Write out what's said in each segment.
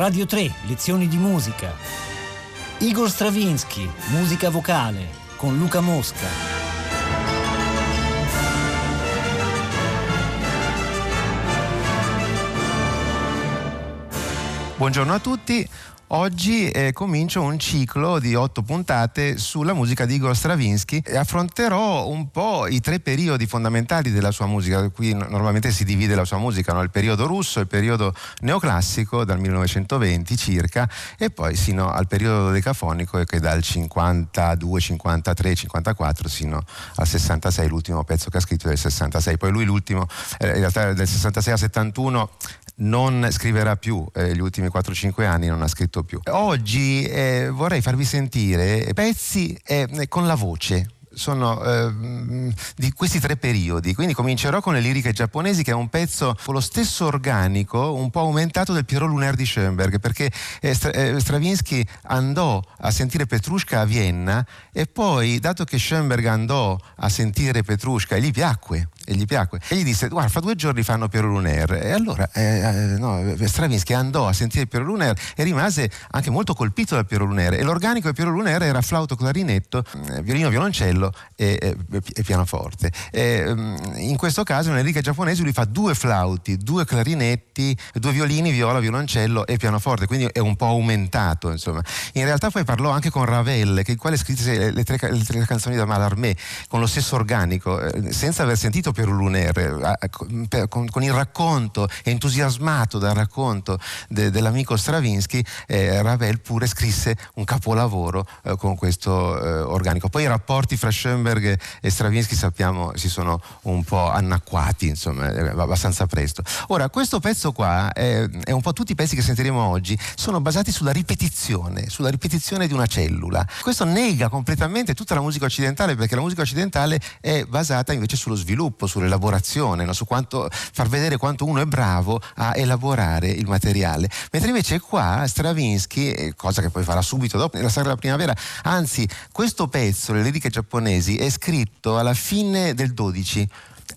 Radio 3, lezioni di musica. Igor Stravinsky, musica vocale, con Luca Mosca. Buongiorno a tutti, Oggi eh, comincio un ciclo di otto puntate sulla musica di Igor Stravinsky e affronterò un po' i tre periodi fondamentali della sua musica, qui normalmente si divide la sua musica, no? il periodo russo, il periodo neoclassico dal 1920 circa e poi sino al periodo decafonico che dal 52, 53, 54 sino al 66, l'ultimo pezzo che ha scritto è del 66, poi lui l'ultimo, eh, in realtà del 66 al 71 non scriverà più, eh, gli ultimi 4-5 anni non ha scritto più. Oggi eh, vorrei farvi sentire pezzi eh, con la voce sono eh, di questi tre periodi. Quindi comincerò con le liriche giapponesi, che è un pezzo con lo stesso organico, un po' aumentato del Piero Lunaire di Schoenberg, perché eh, eh, Stravinsky andò a sentire Petrushka a Vienna e poi, dato che Schoenberg andò a sentire Petrushka e gli piacque, e gli piacque. E gli disse, guarda, fra due giorni fanno Piero Lunaire. E allora eh, eh, no, Stravinsky andò a sentire Piero Lunaire e rimase anche molto colpito da Piero Lunaire. E l'organico di Piero Lunaire era flauto, clarinetto, eh, violino, violoncello e, e, pianoforte. E, mm, in questo caso, nell'Enrica giapponese, lui fa due flauti, due clarinetti, due violini, viola, violoncello e pianoforte, quindi è un po' aumentato. Insomma. In realtà poi parlò anche con Ravel, che il quale scrisse le tre, le tre canzoni da Mallarmé con lo stesso organico, eh, senza aver sentito per Lunaire, con, con, il racconto, entusiasmato dal racconto de, dell'amico Stravinsky, eh, Ravel pure scrisse un capolavoro eh, con questo eh, organico. Poi i rapporti fra Schoenberg e Stravinsky sappiamo si sono un po' annacquati, insomma, eh, abbastanza presto. Ora, questo pezzo qua è, è un po' tutti i pezzi che sentiremo oggi, sono basati sulla ripetizione, sulla ripetizione di una cellula. Questo nega completamente tutta la musica occidentale perché la musica occidentale è basata invece sullo sviluppo sviluppo, sull'elaborazione, no? su quanto, far vedere quanto uno è bravo a elaborare il materiale. Mentre invece qua Stravinsky, eh, cosa che poi farà subito dopo, nella Sagra della Primavera, anzi questo pezzo, le liriche giapponesi, è scritto alla fine del 12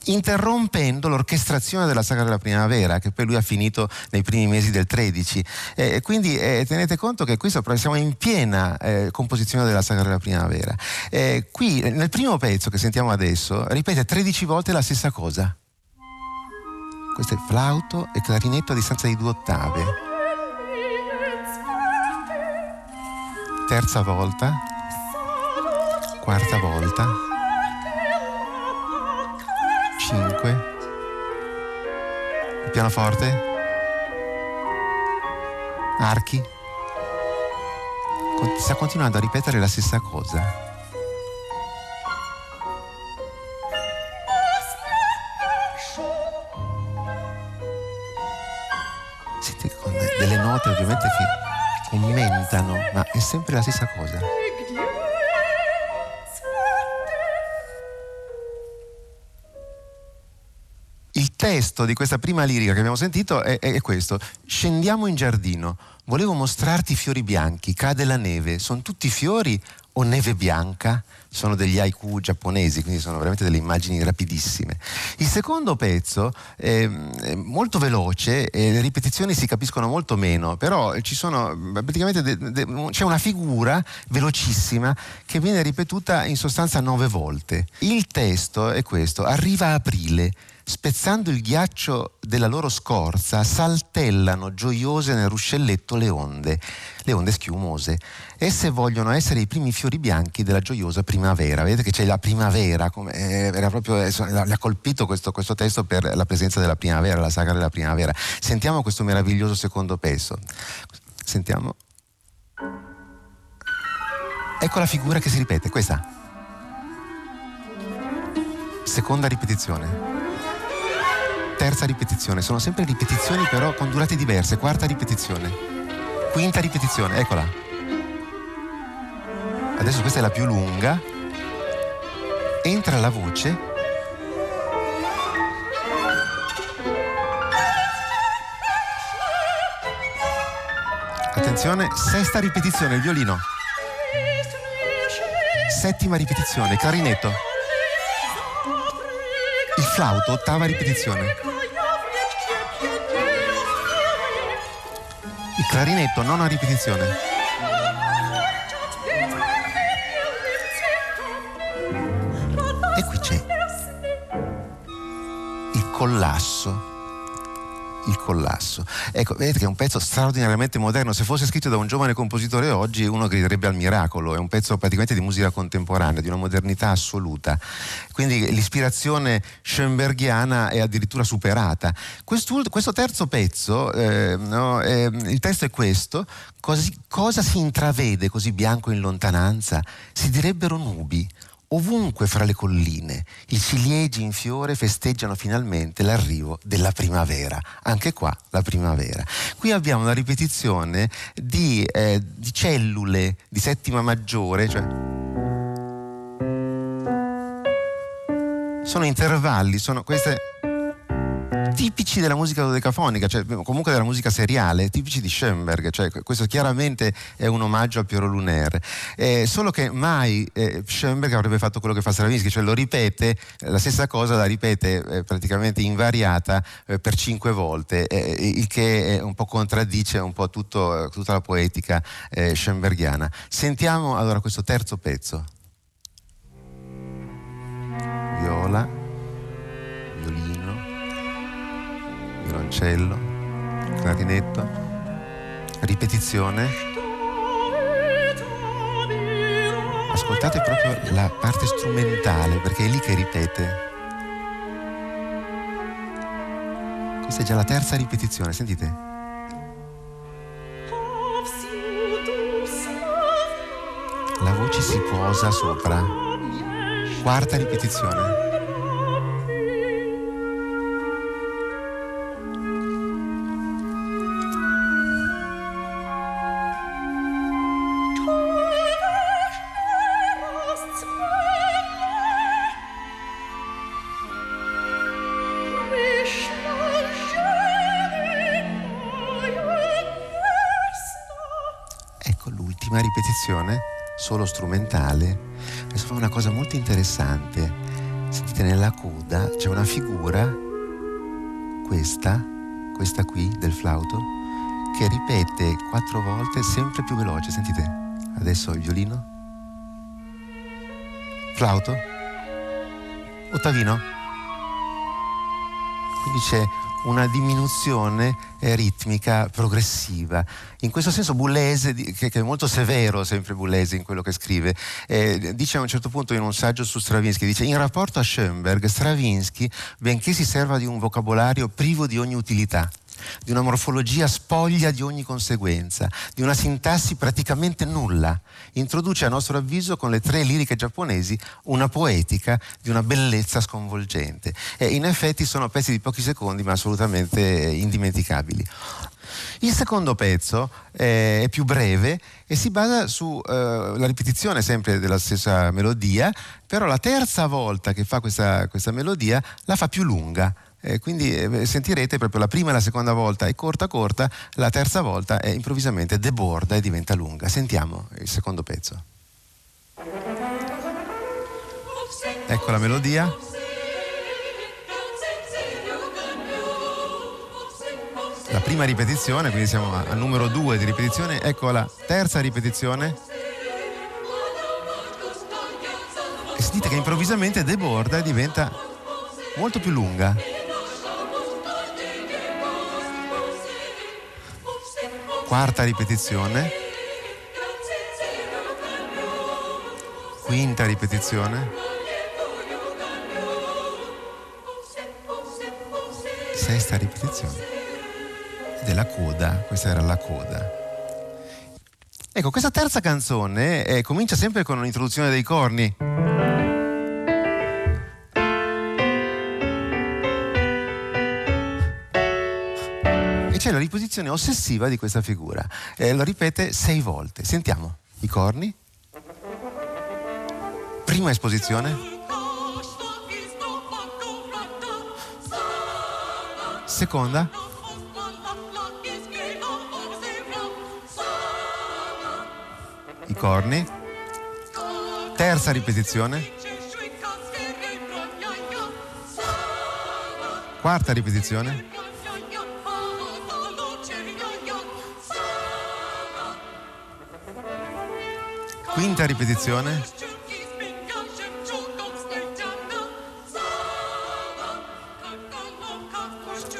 interrompendo l'orchestrazione della Sagra della Primavera, che poi lui ha finito nei primi mesi del 13. Eh, quindi eh, tenete conto che qui siamo in piena eh, composizione della Sagra della Primavera. Eh, qui, nel primo pezzo che sentiamo adesso, ripete 13 volte la stessa cosa. Questo è flauto e clarinetto a distanza di due ottave. Terza volta, quarta volta 5 il pianoforte. Archi. Sta continuando a ripetere la stessa cosa. Siete con delle note ovviamente che aumentano ma è sempre la stessa cosa testo di questa prima lirica che abbiamo sentito è, è, questo. Scendiamo in giardino, volevo mostrarti fiori bianchi, cade la neve, sono tutti fiori o neve bianca? Sono degli haiku giapponesi, quindi sono veramente delle immagini rapidissime. Il secondo pezzo è, è molto veloce le ripetizioni si capiscono molto meno, però ci sono praticamente de, de, c'è una figura velocissima che viene ripetuta in sostanza nove volte. Il testo è questo: arriva aprile spezzando il ghiaccio della loro scorza, saltellano gioiose nel ruscelletto le onde, le onde schiumose. Esse vogliono essere i primi fiori bianchi della gioiosa primavera. Vedete che c'è la primavera, come, eh, eh, le ha colpito questo, questo, testo per la presenza della primavera, la sagra della primavera. Sentiamo questo meraviglioso secondo pezzo. Sentiamo. Ecco la figura che si ripete, questa. Seconda ripetizione terza ripetizione, sono sempre ripetizioni però con durate diverse, quarta ripetizione, quinta ripetizione, eccola. Adesso questa è la più lunga, entra la voce. Attenzione, sesta ripetizione, il violino. Settima ripetizione, clarinetto. Il flauto, ottava ripetizione. Clarinetto, nona ripetizione. E qui c'è il collasso il collasso. Ecco, vedete che è un pezzo straordinariamente moderno. Se fosse scritto da un giovane compositore oggi, uno griderebbe al miracolo. È un pezzo praticamente di musica contemporanea, di una modernità assoluta. Quindi l'ispirazione schoenbergiana è addirittura superata. Questo terzo pezzo, eh, no, eh, il testo è questo. Cosa si intravede così bianco in lontananza? Si direbbero nubi Ovunque fra le colline i ciliegi in fiore festeggiano finalmente l'arrivo della primavera. Anche qua la primavera. Qui abbiamo una ripetizione di, eh, di cellule di settima maggiore, cioè sono intervalli, sono queste tipici della musica dodecafonica, cioè comunque della musica seriale, tipici di Schoenberg, cioè questo chiaramente è un omaggio a Piero Lunaire. Eh, solo che mai eh, Schoenberg avrebbe fatto quello che fa Stravinsky, cioè lo ripete, la stessa cosa la ripete eh, praticamente invariata eh, per cinque volte, eh, il che un po' contraddice un po' tutto, tutta la poetica eh, schoenbergiana. Sentiamo allora questo terzo pezzo. Violoncello, clarinetto, ripetizione. Ascoltate proprio la parte strumentale perché è lì che ripete. Questa è già la terza ripetizione, sentite? La voce si posa sopra. Quarta ripetizione. Ripetizione, solo strumentale, adesso fa una cosa molto interessante. Sentite nella coda c'è una figura, questa, questa qui del flauto, che ripete quattro volte sempre più veloce. Sentite, adesso il violino, flauto, ottavino. Quindi c'è una diminuzione eh, ritmica progressiva. In questo senso Bullese, che, che, è molto severo sempre Bullese in quello che scrive, eh, dice a un certo punto in un saggio su Stravinsky, dice in rapporto a Schoenberg, Stravinsky, benché si serva di un vocabolario privo di ogni utilità, di una morfologia spoglia di ogni conseguenza, di una sintassi praticamente nulla. Introduce a nostro avviso con le tre liriche giapponesi una poetica di una bellezza sconvolgente. E in effetti sono pezzi di pochi secondi ma assolutamente indimenticabili. Il secondo pezzo eh, è più breve e si basa sulla eh, ripetizione sempre della stessa melodia, però la terza volta che fa questa, questa melodia la fa più lunga. Eh, quindi eh, sentirete proprio la prima e la seconda volta è corta corta, la terza volta è improvvisamente deborda e diventa lunga. Sentiamo il secondo pezzo. Ecco la melodia. La prima ripetizione, quindi siamo al numero due di ripetizione, ecco la terza ripetizione. E sentite che improvvisamente deborda e diventa molto più lunga. Quarta ripetizione, quinta ripetizione, sesta ripetizione ed è la coda, questa era la coda. Ecco, questa terza canzone eh, comincia sempre con un'introduzione dei corni. C'è la riposizione ossessiva di questa figura. Eh, lo ripete sei volte. Sentiamo i corni. Prima esposizione. Seconda. I corni. Terza ripetizione. Quarta ripetizione. Quinta ripetizione.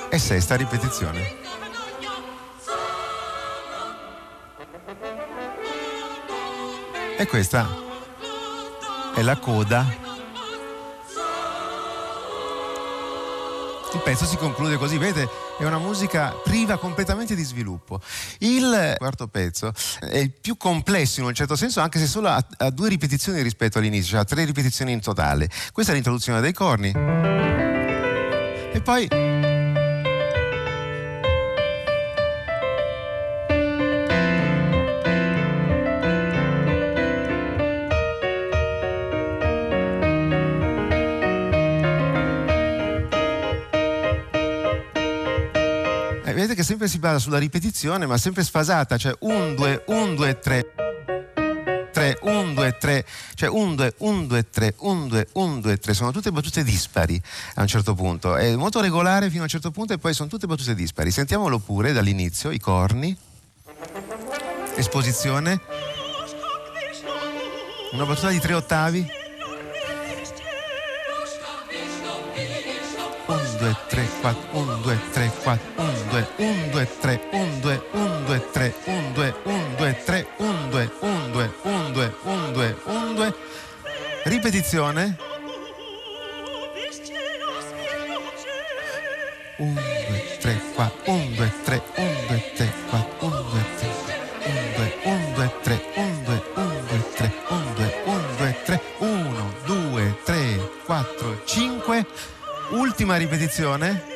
E sesta ripetizione. E questa è la coda il pezzo si conclude così, vedete, è una musica priva completamente di sviluppo. Il quarto pezzo è il più complesso in un certo senso, anche se solo ha, due ripetizioni rispetto all'inizio, cioè ha tre ripetizioni in totale. Questa è l'introduzione dei corni. E poi vedete che sempre si basa sulla ripetizione, ma sempre sfasata, cioè 1, 2, 1, 2, 3. 3, 1, 2, 3, cioè 1, 2, 1, 2, 3, 1, 2, 1, 2, 3, sono tutte battute dispari a un certo punto, è molto regolare fino a un certo punto e poi sono tutte battute dispari. Sentiamolo pure dall'inizio, i corni, esposizione, una battuta di tre ottavi. 2, 3, 4, 1, 2, 3, 4, 1, 2, 1, 2, 3, 1, 2, 1, 2, 3, 1, 2, 1, 2, 3, 1, 2, 1, 2, 1, 2, 1, 2, 1, 2. Ripetizione. 1, 2, 3, 4, 1, 2, 3, 1, 2, 3, 4, 1, 2, 3, 1, 2, 1, 2, 3, 1, 2, Ultima ripetizione.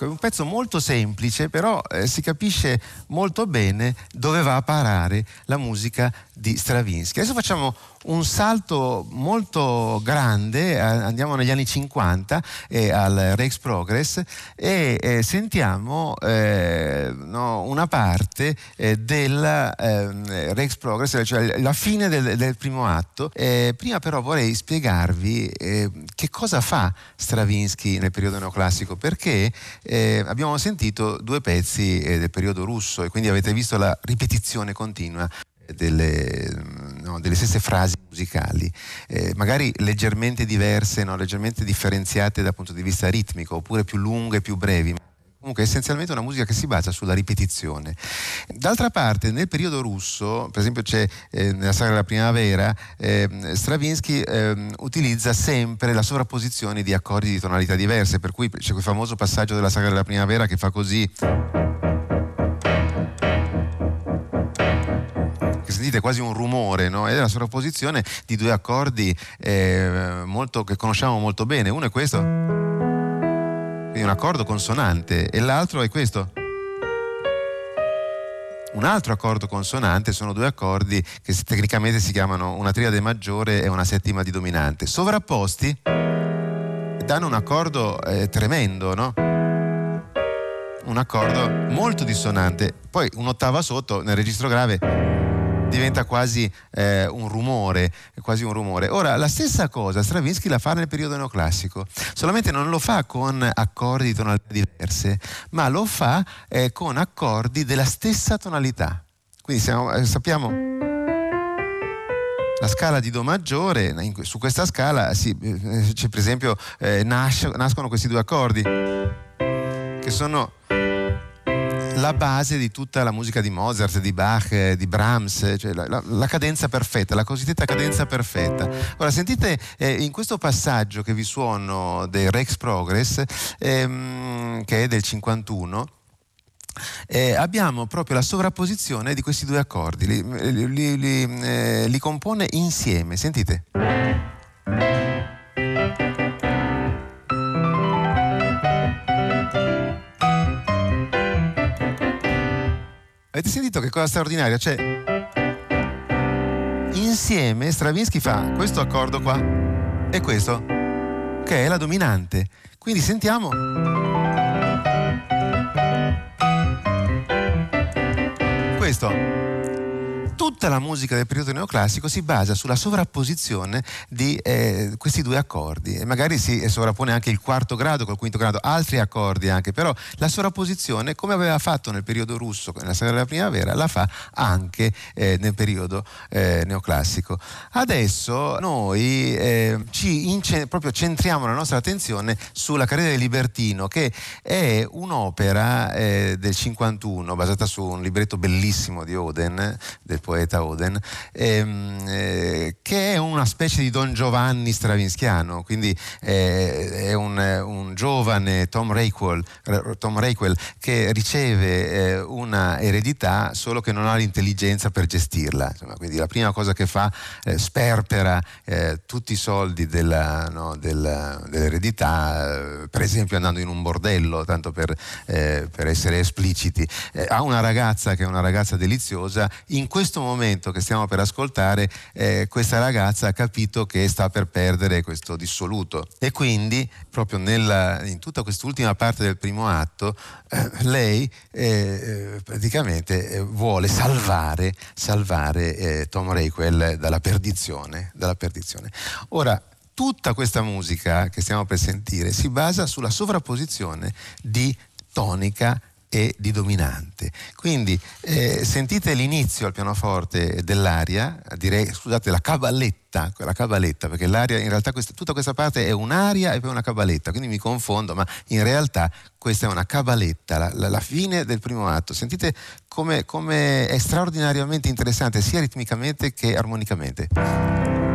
Ecco, è un pezzo molto semplice, però eh, si capisce molto bene dove va a parare la musica di Stravinsky. Adesso facciamo un salto molto grande, eh, andiamo negli anni 50 eh, al Rex Progress e eh, sentiamo eh, no, una parte eh, del ehm, Rex Progress, cioè la fine del, del primo atto. Eh, prima però vorrei spiegarvi che cosa fa Stravinsky nel periodo neoclassico, perché abbiamo sentito due pezzi del periodo russo e quindi avete visto la ripetizione continua delle, no, delle stesse frasi musicali, eh, magari leggermente diverse, no, leggermente differenziate dal punto di vista ritmico, oppure più lunghe, più brevi. Comunque è essenzialmente una musica che si basa sulla ripetizione. D'altra parte, nel periodo russo, per esempio c'è eh, nella saga della primavera, eh, Stravinsky eh, utilizza sempre la sovrapposizione di accordi di tonalità diverse, per cui c'è quel famoso passaggio della saga della primavera che fa così. Sentite quasi un rumore, no? è la sovrapposizione di due accordi eh, molto, che conosciamo molto bene. Uno è questo, quindi un accordo consonante, e l'altro è questo. Un altro accordo consonante sono due accordi che tecnicamente si chiamano una triade maggiore e una settima di dominante. Sovrapposti danno un accordo eh, tremendo, no? Un accordo molto dissonante. Poi un'ottava sotto nel registro grave diventa quasi eh, un rumore, quasi un rumore. Ora, la stessa cosa Stravinsky la fa nel periodo neoclassico, solamente non lo fa con accordi di tonalità diverse, ma lo fa eh, con accordi della stessa tonalità. Quindi siamo, eh, sappiamo la scala di Do maggiore, su questa scala sì, eh, per esempio eh, nasce, nascono questi due accordi che sono la base di tutta la musica di Mozart, di Bach, di Brahms, cioè la, la, la, cadenza perfetta, la cosiddetta cadenza perfetta. Ora sentite eh, in questo passaggio che vi suono del Rex Progress, ehm, che è del 51, eh, abbiamo proprio la sovrapposizione di questi due accordi, li, li, li, eh, li compone insieme, sentite. Avete sentito che cosa straordinaria? Cioè, insieme Stravinsky fa questo accordo qua e questo, che è la dominante. Quindi sentiamo. Questo tutta la musica del periodo neoclassico si basa sulla sovrapposizione di eh, questi due accordi e magari si sovrappone anche il quarto grado col quinto grado, altri accordi anche, però la sovrapposizione come aveva fatto nel periodo russo, nella storia della primavera, la fa anche eh, nel periodo eh, neoclassico. Adesso noi eh, ci ince- proprio centriamo la nostra attenzione sulla carriera del Libertino che è un'opera eh, del 51 basata su un libretto bellissimo di Oden del poeta Oden, ehm, eh, che è una specie di Don Giovanni stravinschiano, quindi eh, è un, un, giovane Tom Rayquel, Tom Rayquel che riceve eh, una eredità solo che non ha l'intelligenza per gestirla. Insomma, quindi la prima cosa che fa eh, sperpera eh, tutti i soldi della, no, della, dell'eredità, eh, per esempio andando in un bordello, tanto per, per essere espliciti. ha una ragazza che è una ragazza deliziosa, in questo questo momento che stiamo per ascoltare, eh, questa ragazza ha capito che sta per perdere questo dissoluto e quindi proprio nella, in tutta quest'ultima parte del primo atto eh, lei eh, eh praticamente eh, vuole salvare, salvare eh, Tom Rayquel dalla perdizione, dalla perdizione. Ora, tutta questa musica che stiamo per sentire si basa sulla sovrapposizione di tonica e di dominante. Quindi eh, sentite l'inizio al pianoforte dell'aria, direi scusate la caballetta, la caballetta perché l'aria in realtà questa, tutta questa parte è un'aria e poi una caballetta, quindi mi confondo, ma in realtà questa è una caballetta, la, la, la fine del primo atto. Sentite come, come è straordinariamente interessante sia ritmicamente che armonicamente.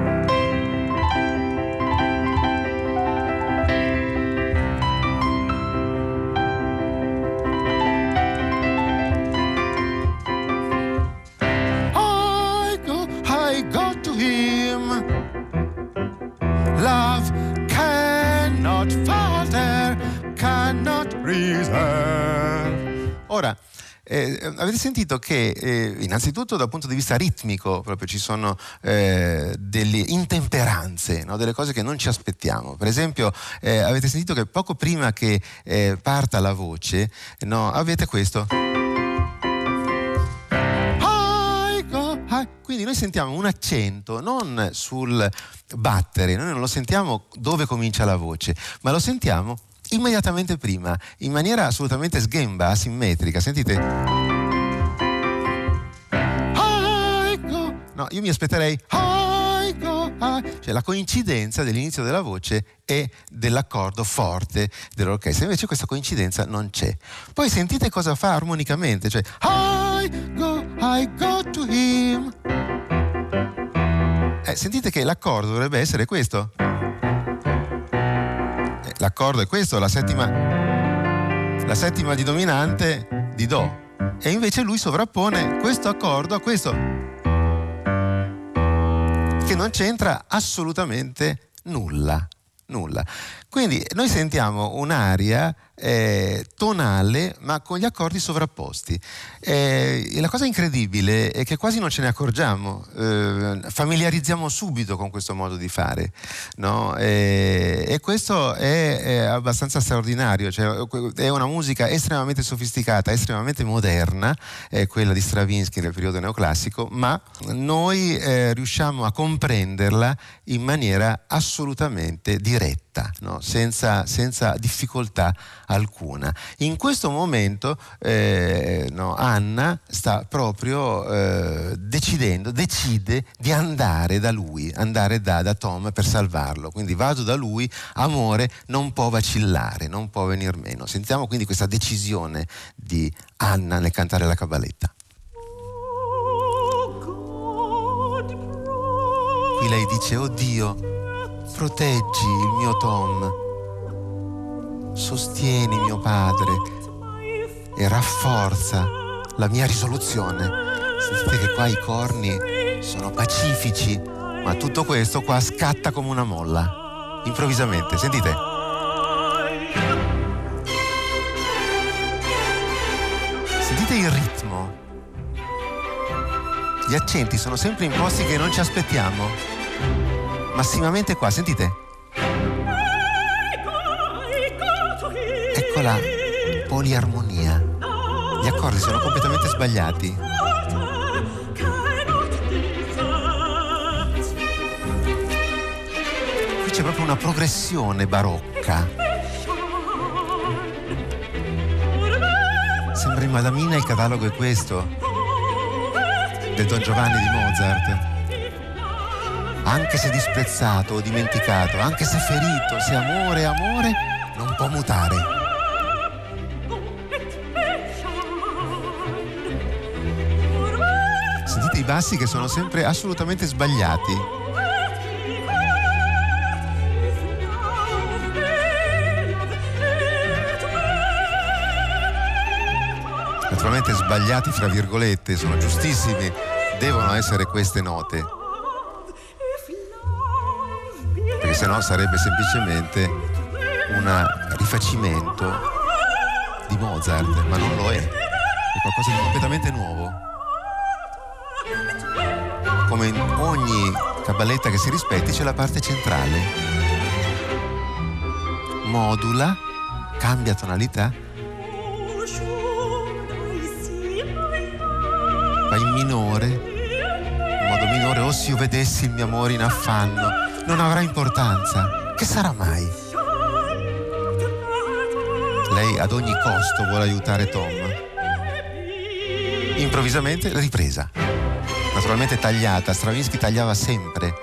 Ora, eh, avete sentito che eh, innanzitutto dal punto di vista ritmico proprio ci sono eh, delle intemperanze, no? delle cose che non ci aspettiamo. Per esempio eh, avete sentito che poco prima che eh, parta la voce no, avete questo. Quindi noi sentiamo un accento non sul battere, noi non lo sentiamo dove comincia la voce, ma lo sentiamo immediatamente prima, in maniera assolutamente sghemba, asimmetrica. Sentite? No, io mi aspetterei cioè la coincidenza dell'inizio della voce e dell'accordo forte dell'orchestra. Invece questa coincidenza non c'è. Poi sentite cosa fa armonicamente, cioè I go, I go to him. Eh, sentite che l'accordo dovrebbe essere questo l'accordo è questo, la settima, la settima di dominante di Do. E invece lui sovrappone questo accordo a questo, che non c'entra assolutamente nulla. Nulla. Quindi noi sentiamo un'aria eh, tonale ma con gli accordi sovrapposti. Eh, la cosa incredibile è che quasi non ce ne accorgiamo, eh, familiarizziamo subito con questo modo di fare no? Eh, e questo è, è abbastanza straordinario, cioè, è una musica estremamente sofisticata, estremamente moderna, quella di Stravinsky nel periodo neoclassico, ma noi eh, riusciamo a comprenderla in maniera assolutamente diretta, no? senza, senza difficoltà alcuna. In questo momento eh, no, Anna sta proprio eh, decidendo, decide di andare da lui, andare da, da, Tom per salvarlo. Quindi vado da lui, amore non può vacillare, non può venir meno. Sentiamo quindi questa decisione di Anna nel cantare la cabaletta. Qui lei dice, oh Dio, proteggi il mio Tom sostieni mio Padre e rafforza la mia risoluzione. Sentite che qua i corni sono pacifici, ma tutto questo qua scatta come una molla, improvvisamente, sentite. Sentite il ritmo. Gli accenti sono sempre in posti che non ci aspettiamo massimamente qua, sentite. Eccola, poliarmonia. Gli accordi sono completamente sbagliati. Qui c'è proprio una progressione barocca. Sembra in Madamina il catalogo è questo del Don Giovanni di Mozart. Anche se disprezzato o dimenticato, anche se ferito, se amore è amore, non può mutare. Sentite i bassi che sono sempre assolutamente sbagliati. naturalmente sbagliati fra virgolette, sono giustissimi, devono essere queste note. Perché sennò sarebbe semplicemente un rifacimento di Mozart, ma non lo è, è qualcosa di completamente nuovo. Come in ogni cabaletta che si rispetti c'è la parte centrale. Modula, cambia tonalità va in minore, in modo minore, o se io vedessi il mio amore in affanno, non avrà importanza. Che sarà mai? Lei ad ogni costo vuole aiutare Tom. Improvvisamente ripresa. Naturalmente tagliata, Stravinsky tagliava sempre,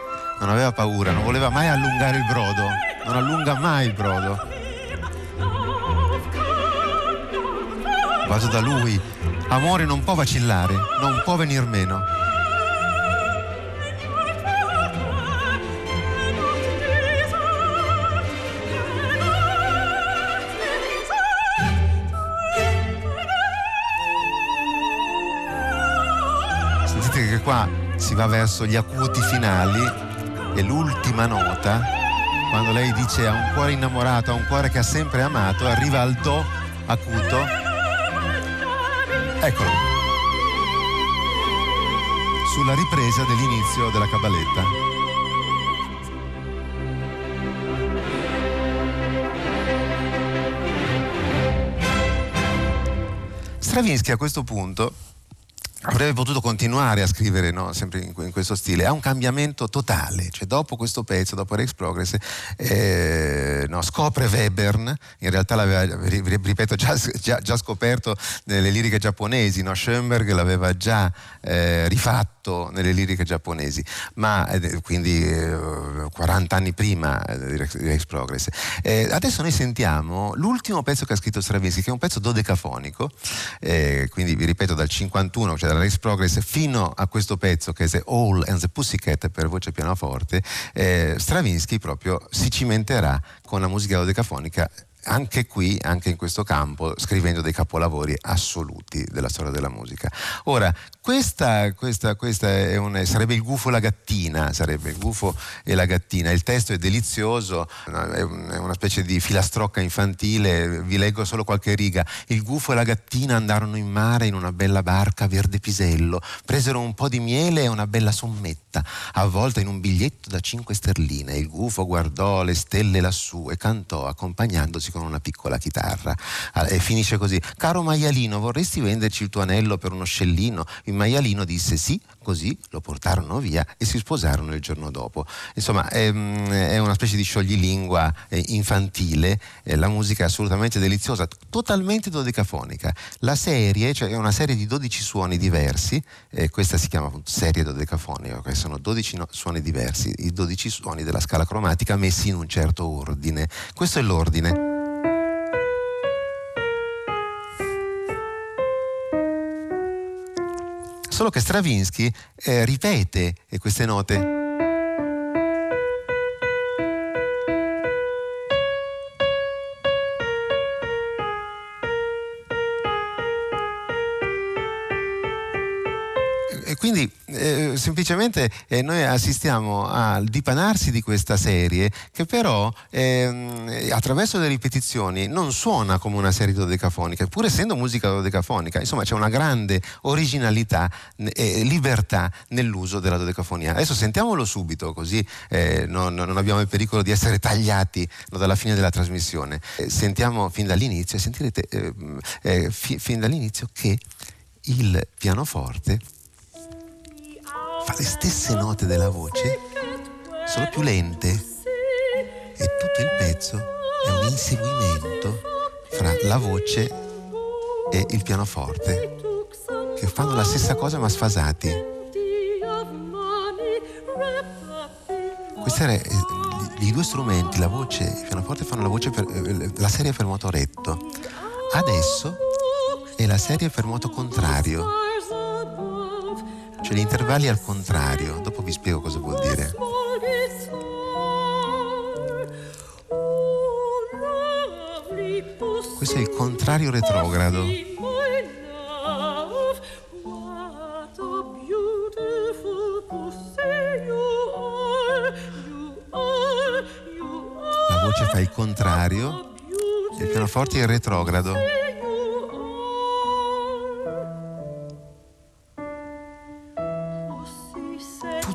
non aveva paura, non voleva mai allungare il brodo, non allunga mai il brodo. Vado da lui, Amore non può vacillare, non può venir meno. Qua si va verso gli acuti finali e l'ultima nota, quando lei dice a un cuore innamorato, a un cuore che ha sempre amato, arriva al do acuto Eccolo. Sulla ripresa dell'inizio della cabaletta. Stravinsky a questo punto avrebbe potuto continuare a scrivere no? sempre in, in, questo stile, ha un cambiamento totale, cioè dopo questo pezzo, dopo Rex Progress, eh, no, scopre Webern, in realtà l'aveva, ripeto, già, già, già scoperto nelle liriche giapponesi, no? Schoenberg l'aveva già eh, rifatto nelle liriche giapponesi, ma eh, quindi 40 anni prima di Rex Progress. Eh, adesso noi sentiamo l'ultimo pezzo che ha scritto Stravinsky, che è un pezzo dodecafonico, eh, quindi vi ripeto dal 51, cioè dalla Race Progress fino a questo pezzo che è The All and the Pussycat per voce pianoforte, eh, Stravinsky proprio si cimenterà con la musica dodecafonica anche qui, anche in questo campo, scrivendo dei capolavori assoluti della storia della musica. Ora, questa, questa, questa un, sarebbe il gufo e la gattina, sarebbe il gufo e la gattina. Il testo è delizioso, è, una specie di filastrocca infantile, vi leggo solo qualche riga. Il gufo e la gattina andarono in mare in una bella barca verde pisello, presero un po' di miele e una bella sommetta, avvolta in un biglietto da cinque sterline. Il gufo guardò le stelle lassù e cantò accompagnandosi con una piccola chitarra. E finisce così: Caro maialino, vorresti venderci il tuo anello per uno scellino? Il maialino disse sì, così lo portarono via e si sposarono il giorno dopo. Insomma, è, è una specie di scioglilingua eh, infantile, eh, la musica è assolutamente deliziosa, totalmente dodecafonica. La serie, cioè è una serie di 12 suoni diversi, eh, questa si chiama serie dodecafonica, che sono 12 no, suoni diversi, i 12 suoni della scala cromatica messi in un certo ordine. Questo è l'ordine. Solo che Stravinsky eh, ripete queste note quindi eh, semplicemente eh, noi assistiamo al dipanarsi di questa serie che però eh, attraverso le ripetizioni non suona come una serie dodecafonica, pur essendo musica dodecafonica, insomma c'è una grande originalità e libertà nell'uso della dodecafonia. Adesso sentiamolo subito così eh, non, non, abbiamo il pericolo di essere tagliati no, dalla fine della trasmissione. Eh, sentiamo fin dall'inizio e sentirete eh, fi, fin dall'inizio che il pianoforte fa le stesse note della voce, solo più lente. e tutto il pezzo è un inseguimento fra la voce e il pianoforte che fanno la stessa cosa ma sfasati. Questi erano eh, i due strumenti, la voce e il pianoforte fanno la, voce per, eh, la serie per motoretto. Adesso è la serie per moto contrario, cioè gli intervalli al contrario. Dopo vi spiego cosa vuol dire. Questo è il contrario retrogrado. La voce fa il contrario e il pianoforte è il retrogrado.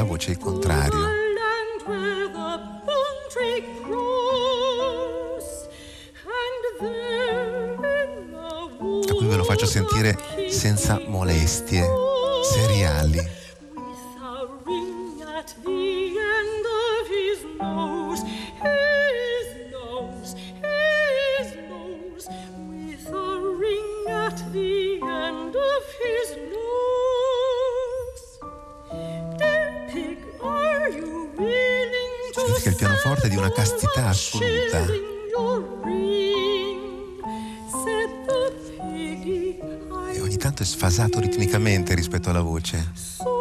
la voce il contrario. A cui ve lo faccio sentire senza molestie seriali. Rispetto alla voce.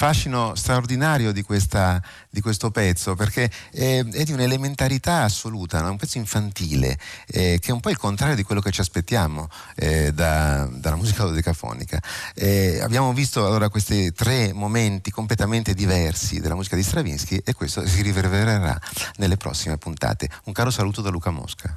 Fascino straordinario di, questa, di questo pezzo, perché è, è, di un'elementarità assoluta, no? un pezzo infantile, eh, che è un po' il contrario di quello che ci aspettiamo eh, da, dalla musica dodecafonica. Eh, abbiamo visto allora questi tre momenti completamente diversi della musica di Stravinsky e questo si riverbererà nelle prossime puntate. Un caro saluto da Luca Mosca.